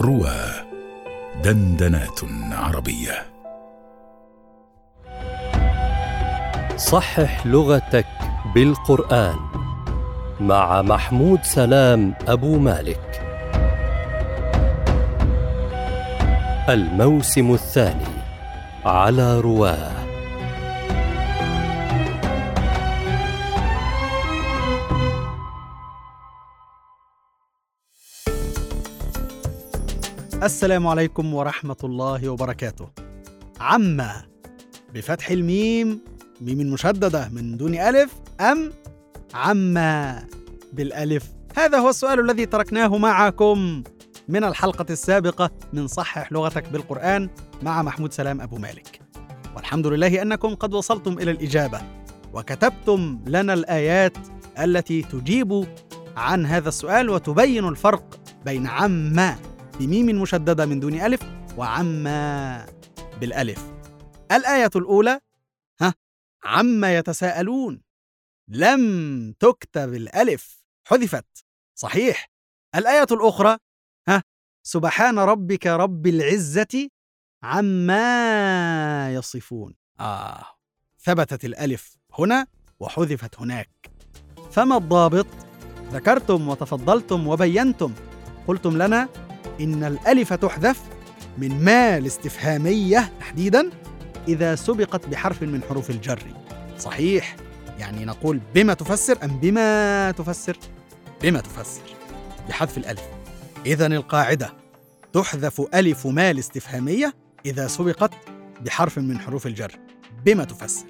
روى دندنات عربية. صحح لغتك بالقرآن مع محمود سلام أبو مالك. الموسم الثاني على رواه. السلام عليكم ورحمة الله وبركاته. عما بفتح الميم ميم مشددة من دون ألف أم عما بالألف؟ هذا هو السؤال الذي تركناه معكم من الحلقة السابقة من صحح لغتك بالقرآن مع محمود سلام أبو مالك. والحمد لله أنكم قد وصلتم إلى الإجابة وكتبتم لنا الآيات التي تجيب عن هذا السؤال وتبين الفرق بين عما بميم مشددة من دون ألف وعما بالألف. الآية الأولى ها عما يتساءلون لم تكتب الألف حذفت. صحيح. الآية الأخرى ها سبحان ربك رب العزة عما يصفون. آه ثبتت الألف هنا وحذفت هناك. فما الضابط؟ ذكرتم وتفضلتم وبينتم. قلتم لنا إن الألف تحذف من ما الاستفهامية تحديدا إذا سبقت بحرف من حروف الجر. صحيح. يعني نقول بما تفسر أم بما تفسر؟ بما تفسر. بحذف الألف. إذا القاعدة تحذف ألف ما الاستفهامية إذا سبقت بحرف من حروف الجر. بما تفسر.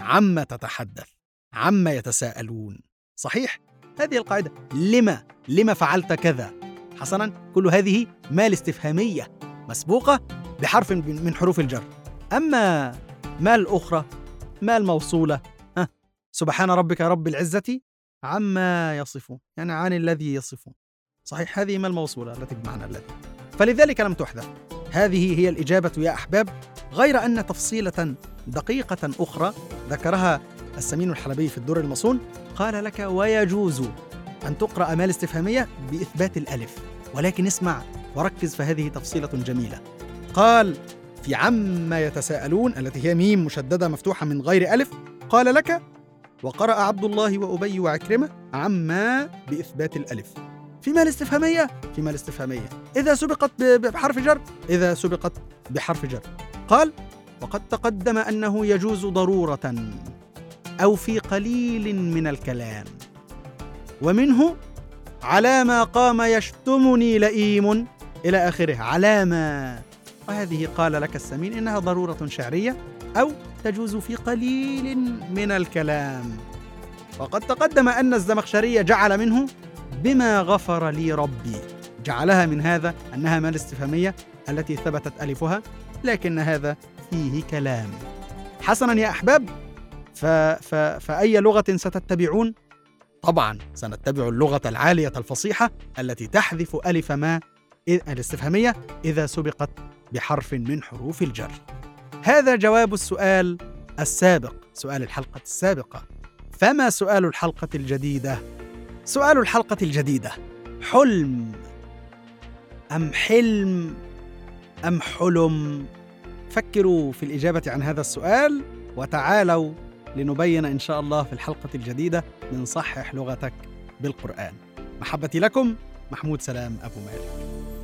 عما تتحدث. عما يتساءلون. صحيح؟ هذه القاعدة. لما؟ لما فعلت كذا؟ حسنا كل هذه ما الاستفهامية مسبوقة بحرف من حروف الجر. أما ما الأخرى؟ ما الموصولة؟ ها سبحان ربك رب العزة عما يصفون يعني عن الذي يصفون. صحيح هذه ما الموصولة التي بمعنى الذي. فلذلك لم تحذف هذه هي الإجابة يا أحباب غير أن تفصيلة دقيقة أخرى ذكرها السمين الحلبي في الدر المصون قال لك ويجوز أن تقرأ ما الاستفهامية بإثبات الألف ولكن اسمع وركز فهذه تفصيلة جميلة. قال في عما يتساءلون التي هي ميم مشددة مفتوحة من غير ألف قال لك وقرأ عبد الله وأبي وعكرمة عما بإثبات الألف. فيما الاستفهامية فيما الاستفهامية إذا سبقت بحرف جر؟ إذا سبقت بحرف جر. قال وقد تقدم أنه يجوز ضرورة أو في قليل من الكلام. ومنه على ما قام يشتمني لئيم إلى آخره. على ما؟ وهذه قال لك السمين إنها ضرورة شعرية أو تجوز في قليل من الكلام. وقد تقدم أن الزمخشري جعل منه بما غفر لي ربي. جعلها من هذا أنها ما الاستفهامية التي ثبتت ألفها لكن هذا فيه كلام. حسنا يا أحباب ف... ف... فأي لغة ستتبعون؟ طبعا سنتبع اللغة العالية الفصيحة التي تحذف ألف ما الاستفهامية إذا سبقت بحرف من حروف الجر. هذا جواب السؤال السابق، سؤال الحلقة السابقة. فما سؤال الحلقة الجديدة؟ سؤال الحلقة الجديدة حلم أم حلم أم حلم؟ فكروا في الإجابة عن هذا السؤال وتعالوا لنبين إن شاء الله في الحلقة الجديدة من صحح لغتك بالقرآن. محبتي لكم محمود سلام أبو مالك.